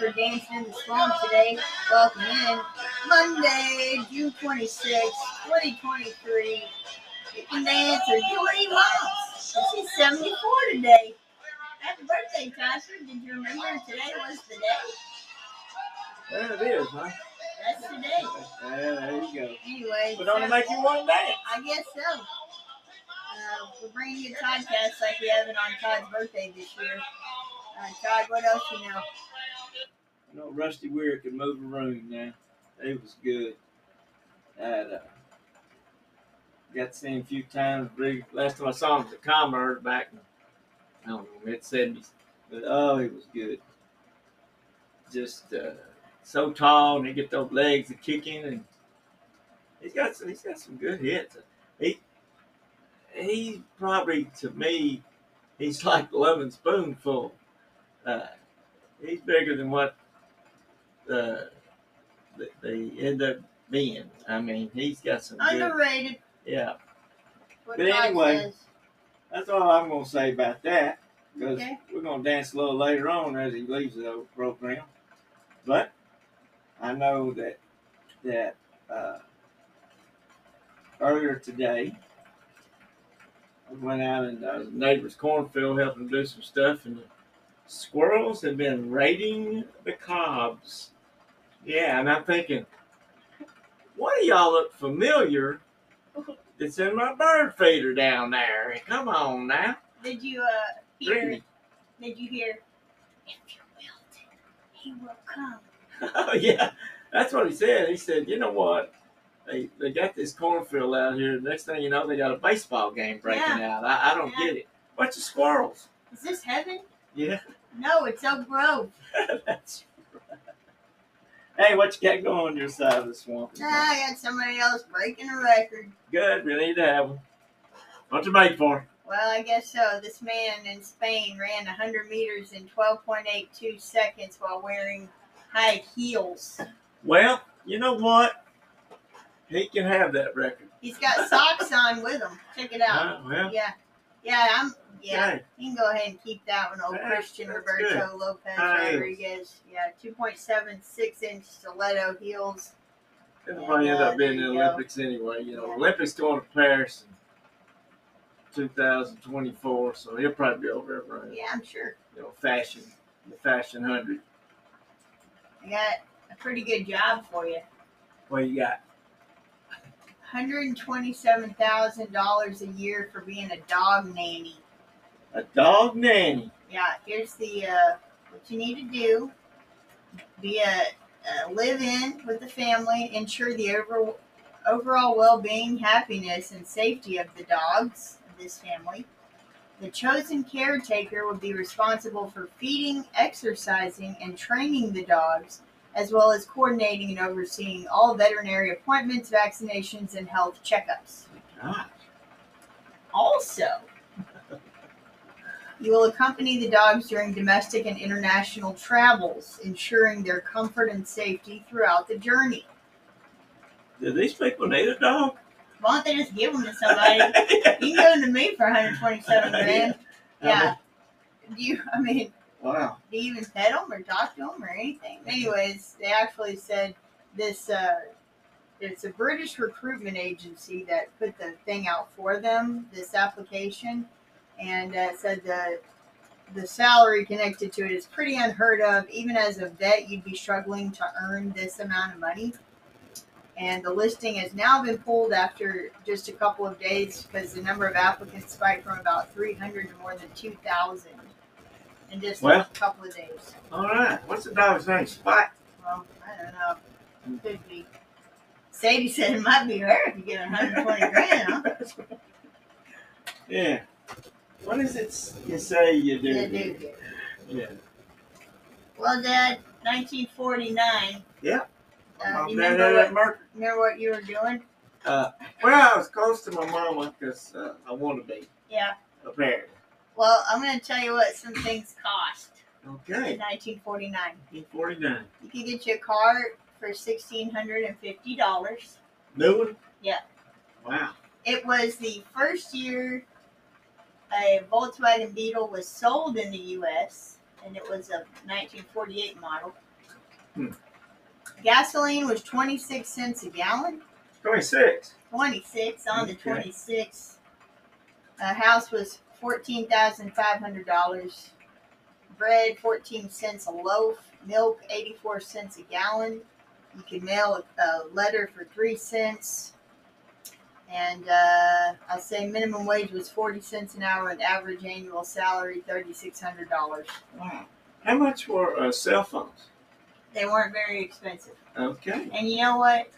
for dancing in the swamp today. Welcome in. Monday, June 26, 2023. You can dance or do what you want. She's 74 today. Happy birthday, Tasha. Did you remember today was the day? Well, it is, huh? That's today. Yeah, there you go. Anyway, But don't it make you want to dance? I guess so. Uh, we're bringing you Toddcast like we haven't on Todd's birthday this year. Uh, Todd, what else you know? You know, Rusty Wier could move a room now. It was good. That, uh, got to see him a few times. Last time I saw him was at Commerce back in, I don't know, mid 70s. But oh, he was good. Just uh, so tall, and he get those legs a kicking, and he's got some, he's got some good hits. He he probably to me, he's like lemon spoonful. Uh, he's bigger than what uh, they, they end up being. I mean, he's got some good. Underrated. Yeah, What But Todd anyway, says. that's all I'm gonna say about that. Because Okay. we're gonna dance a little later on as he leaves the program. But I know that that uh, earlier today I went out in uh, the neighbor's cornfield helping do some stuff, and the squirrels have been raiding the cobs. Yeah, and I'm thinking, one of y'all look familiar. It's in my bird feeder down there. Come on now. Did you uh hear? Did you hear? If you wilt it, he will come. Oh yeah, that's what he said. He said, you know what? They they got this cornfield out here. Next thing you know, they got a baseball game breaking out. I, I don't Yeah. get it. Bunch of squirrels. Is this heaven? Yeah, No, it's Oak Grove. that's. Hey, what you got going on your side of the swamp? Ah, I got somebody else breaking a record. Good. We need to have one. What you make for? Well, I guess so. This man in Spain ran 100 meters in 12.82 seconds while wearing high heels. Well, you know what? He can have that record. He's got socks on with him. Check it out. Uh, well, Yeah. Yeah, I'm. Yeah, okay. you can go ahead and keep that one. Old Yeah, Christian that's Roberto Lopez Nice. Rodriguez. Yeah, 2.76 inch stiletto heels. It'll probably end up being the. Olympics anyway. You know, Olympics going to Paris in 2024, so he'll probably be over there running. Yeah, I'm sure. You know, fashion, the fashion hundred. I got a pretty good job for you. What you got? $127,000 a year for being a dog nanny. A dog nanny. Yeah, here's the uh, what you need to do: be a, a live-in with the family, ensure the over, overall well-being, happiness, and safety of the dogs of this family. The chosen caretaker will be responsible for feeding, exercising, and training the dogs, as well as coordinating and overseeing all veterinary appointments, vaccinations, and health checkups. Also, you will accompany the dogs during domestic and international travels, ensuring their comfort and safety throughout the journey. Do these people need a dog? Why don't they just give them to somebody? You can go to me for 127 grand. Yeah. Do you? I mean, Wow. you even pet them or talk to them or anything? Anyways, they actually said this. Uh, it's a British recruitment agency that put the thing out for them. This application, and uh, said the the salary connected to it is pretty unheard of. Even as a vet, you'd be struggling to earn this amount of money. And the listing has now been pulled after just a couple of days because the number of applicants spiked from about 300 to more than 2,000 in just Well. a couple of days. All right. What's the dog's name? Spot. Well, I don't know. Could be. Sadie said it might be her if you get 120 grand, huh? Yeah. What is it you say you do? Yeah, dude. Yeah. Well, Dad, 1949. Yeah. Uh, you remember what, remember what you were doing? Uh, well, I was close to my mama because uh, I want to be, Yeah. apparently. Well, I'm going to tell you what some things cost in Okay. 1949. 1949. You could get your car for $1,650. New one? Yeah. Wow. It was the first year a Volkswagen Beetle was sold in the U.S. and it was a 1948 model. Hmm. Gasoline was 26 cents a gallon. 26. 26 on the 26. A house was $14,500. Bread, 14 cents a loaf. Milk, 84 cents a gallon. You can mail a, a letter for 3 cents. And uh, I'll say minimum wage was 40 cents an hour and average annual salary $3,600. Wow. How much were uh, cell phones? They weren't very expensive. Okay. And you know what?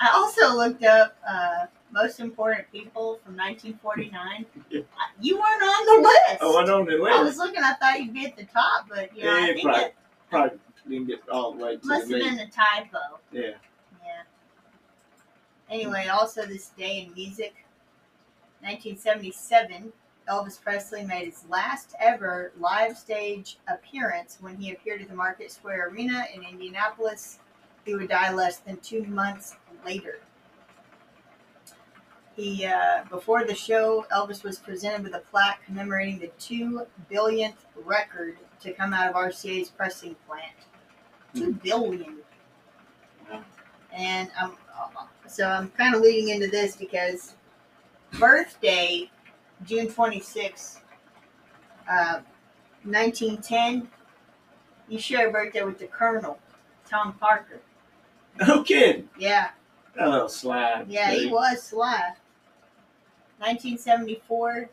I also looked up uh, most important people from 1949. Yeah. Uh, You weren't on the list. Oh, I don't know. I was looking. I thought you'd be at the top, but you know, I think probably. it Probably didn't get all the way to must the have been a typo. Yeah. Yeah. Anyway, also this day in music, 1977, Elvis Presley made his last ever live stage appearance when he appeared at the Market Square Arena in Indianapolis. He would die less than two months later. He uh, before the show, Elvis was presented with a plaque commemorating the two billionth record to come out of RCA's pressing plant. Two billion. Wow. And I'm so I'm kind of leading into this because birthday, June 26, uh, 1910. You share a birthday with the Colonel, Tom Parker. No kidding. Yeah, That little slide. yeah, he was sly. 1974.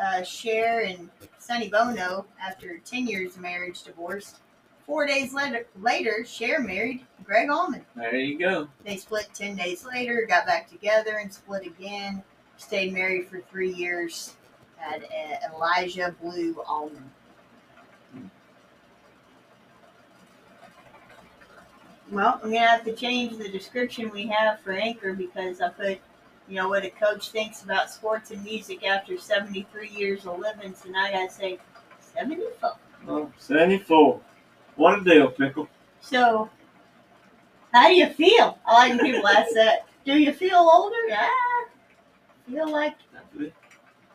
Uh, Cher and Sonny Bono, after 10 years of marriage, divorced. Four days later, later, Cher married Gregg Allman. There you go. They split 10 days later, got back together and split again. Stayed married for three years. Had uh, Elijah Blue Allman. Well, I'm going to have to change the description we have for Anchor because I put, you know, what a coach thinks about sports and music after 73 years of living. So now I say 74. Oh, 74. What a deal, Pickle. So, how do you feel? I like when people ask that. Do you feel older? Yeah. feel like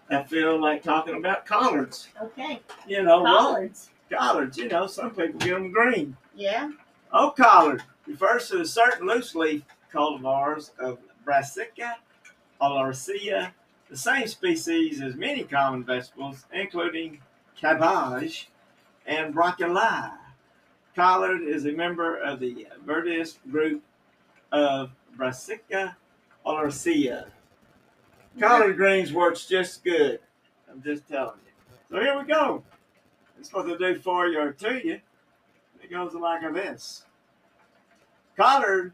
I feel like talking about collards. okay. You know, well, Collards. collards. You know, some people get them green. Yeah. Oh, Oak collard refers to a certain loose leaf cultivars of Brassica oleracea, the same species as many common vegetables, including cabbage and broccoli. Collard is a member of the Viridis group of Brassica oleracea. Collard greens works just good. I'm just telling you. So here we go. It's what they do for you or to you. It goes like this. Collard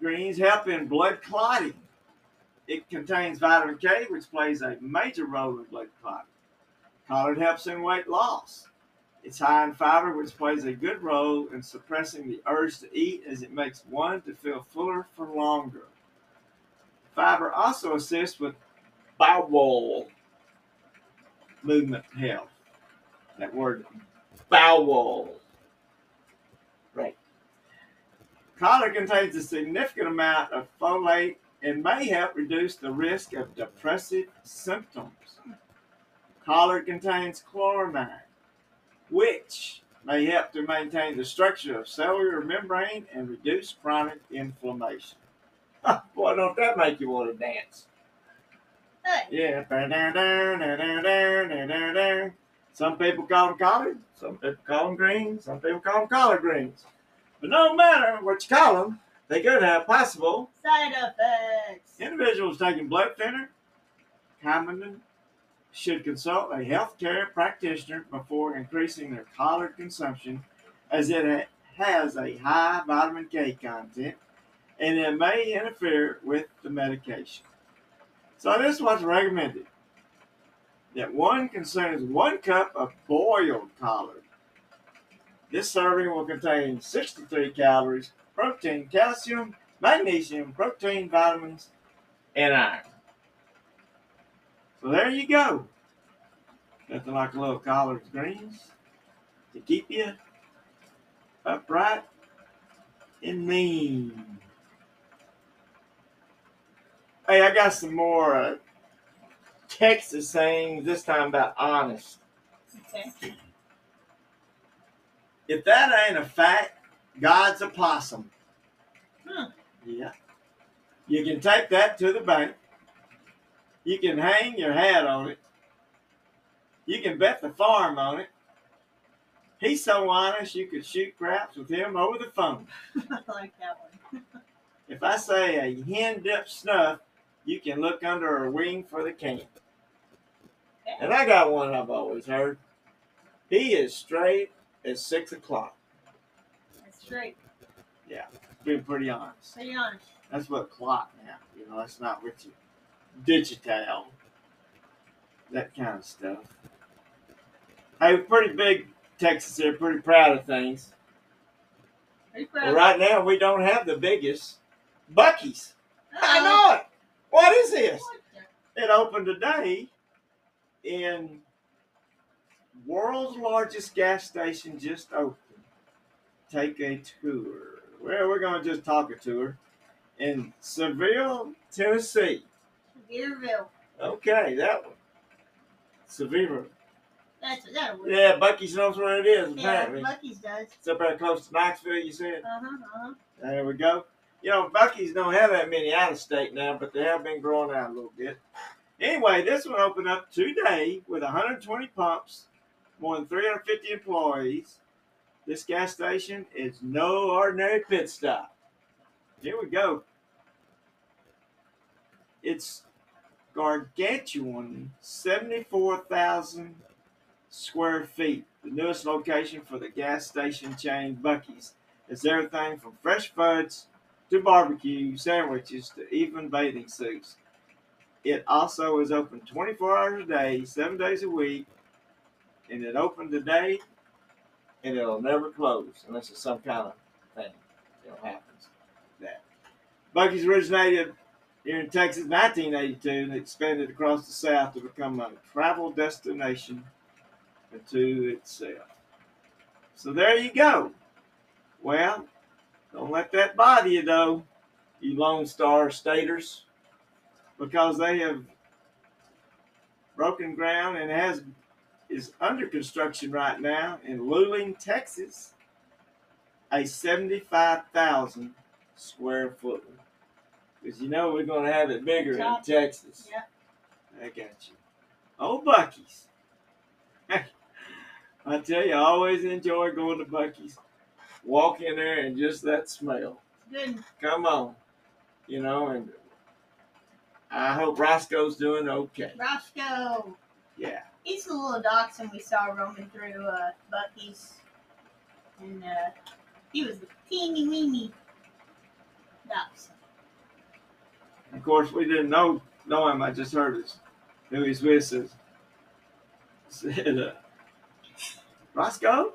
greens help in blood clotting. It contains vitamin K, which plays a major role in blood clotting. Collard helps in weight loss. It's high in fiber, which plays a good role in suppressing the urge to eat as it makes one to feel fuller for longer. Fiber also assists with bowel movement health. That word, bowel. Right. Collard contains a significant amount of folate and may help reduce the risk of depressive symptoms. Collard contains chloramine, which may help to maintain the structure of cellular membrane and reduce chronic inflammation. Boy, don't that make you want to dance? Hey. Yeah. Some people call them collard, some people call them greens, some people call them collard greens. But no matter what you call them, they could have possible Side effects. individuals taking blood thinner. Commonly should consult a healthcare practitioner before increasing their collard consumption, as it has a high vitamin K content and it may interfere with the medication. So this is what's recommended. That one consumes one cup of boiled collard. This serving will contain 63 calories, protein, calcium, magnesium, protein, vitamins, and iron. So there you go. Nothing like a little collard greens to keep you upright and mean. Hey, I got some more uh, Texas sayings, this time about honest. Okay. If that ain't a fact, God's a possum. Hmm. Yeah. You can take that to the bank. You can hang your hat on it. You can bet the farm on it. He's so honest you could shoot craps with him over the phone. I like that one. If I say a hen dipped snuff, you can look under her wing for the can. And I got one I've always heard. He is straight at six o'clock. Straight. Being pretty honest. Pretty honest. That's what clock now. You know, that's not what you digital. That kind of stuff. Hey, we're pretty big Texas here, pretty proud of things. Proud. right now we don't have the biggest. Buc-ee's. I know it. What is this? It opened today in world's largest gas station just opened. Take a tour. Well, we're gonna just talk a tour in Seville, Tennessee. Deerville. Okay, that one. Seville. That's that would. Yeah, Buc-ee's knows where it is. Yeah, Apparently, Lucky's does. it's up there close to Knoxville. You said. Uh huh. Uh huh. There we go. You know, Buc-ee's don't have that many out of state now, but they have been growing out a little bit. Anyway, this one opened up today with 120 pumps, more than 350 employees. This gas station is no ordinary pit stop. Here we go. It's gargantuan 74,000 square feet. The newest location for the gas station chain Buc-ee's. It's everything from fresh fudge to barbecue sandwiches to even bathing suits. It also is open 24 hours a day, seven days a week, and it opened today, and it'll never close unless it's some kind of thing that happens. That Buc-ee's originated here in Texas in 1982 and expanded across the South to become a travel destination unto itself. So there you go. Well, don't let that bother you though, you Lone Star staters, because they have broken ground and has is under construction right now in Luling, Texas, a seventy-five thousand square foot one. Because you know we're gonna have it bigger in Texas. Yeah. I got you. Oh, Buc-ee's. I tell you, I always enjoy going to Buc-ee's. Walk in there and just that smell. Good. Come on. You know, and I hope Roscoe's doing okay. Roscoe. Yeah. He's the little dachshund we saw roaming through uh, Buc-ee's, and uh, he was the teeny weeny dachshund. Of course, we didn't know know him. I just heard his, who he's with says, said, uh, Roscoe,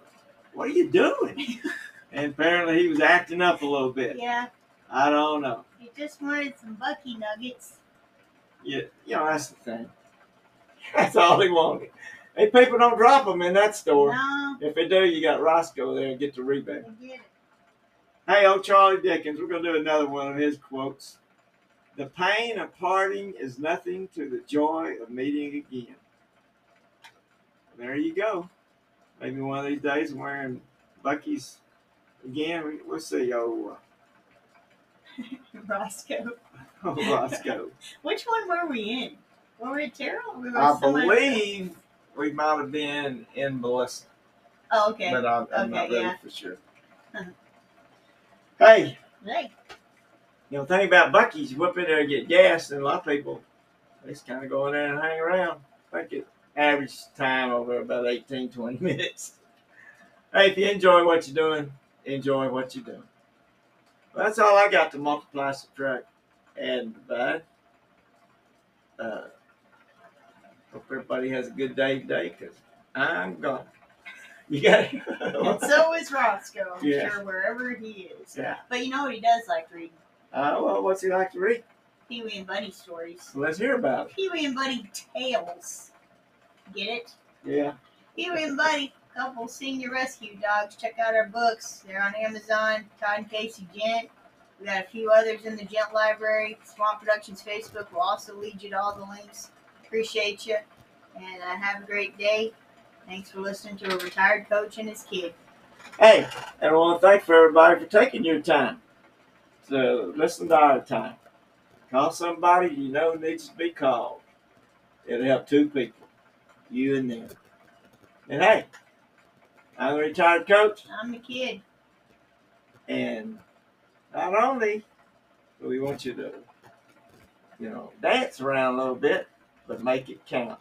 what are you doing? and apparently he was acting up a little bit. Yeah, I don't know. he just wanted some Buc-ee nuggets. Yeah, you know, that's the thing. That's all he wanted. Hey, people don't drop them in that store. No, If they do, you got Roscoe there and get the rebate. Get. Hey, old Charlie Dickens, we're going to do another one of his quotes. The pain of parting is nothing to the joy of meeting again. There you go. Maybe one of these days I'm wearing Buc-ee's again. We- We'll see. Roscoe. uh, oh Roscoe. Which one were we in? Were we at Terrell? Were we I somewhere- believe we might have been in Melissa, Oh, okay. but I'm, I'm not Okay, really yeah. for sure. Uh-huh. Hey, Hey, You know, think about Buc-ee's. You whip in there and get gas, and a lot of people they just kind of go in there and hang around. I think it average time over about 18, 20 minutes. Hey, if you enjoy what you're doing, enjoy what you're doing. Well, that's all I got to multiply, subtract, add, and divide. Uh, hope everybody has a good day today, because I'm gone. You got and it? so is Roscoe. I'm Yeah. sure wherever he is. yeah. But you know what he does like reading? Uh, well, what's he like to read? Pee Wee and Bunny stories. Let's hear about it. Pee Wee and Bunny tales. Get it? Yeah. Pee Wee and Bunny, couple senior rescue dogs. Check out our books. They're on Amazon. Todd and Casey Gent. We got a few others in the Gent Library. Swamp Productions Facebook will also lead you to all the links. Appreciate you. And uh, have a great day. Thanks for listening to a retired coach and his kid. Hey, and I want to thank for everybody for taking your time to listen to our time. Call somebody you know needs to be called. It'll help two people, you and them. And hey, I'm a retired coach, I'm the kid. and not only do we want you to, you know, dance around a little bit, but make it count.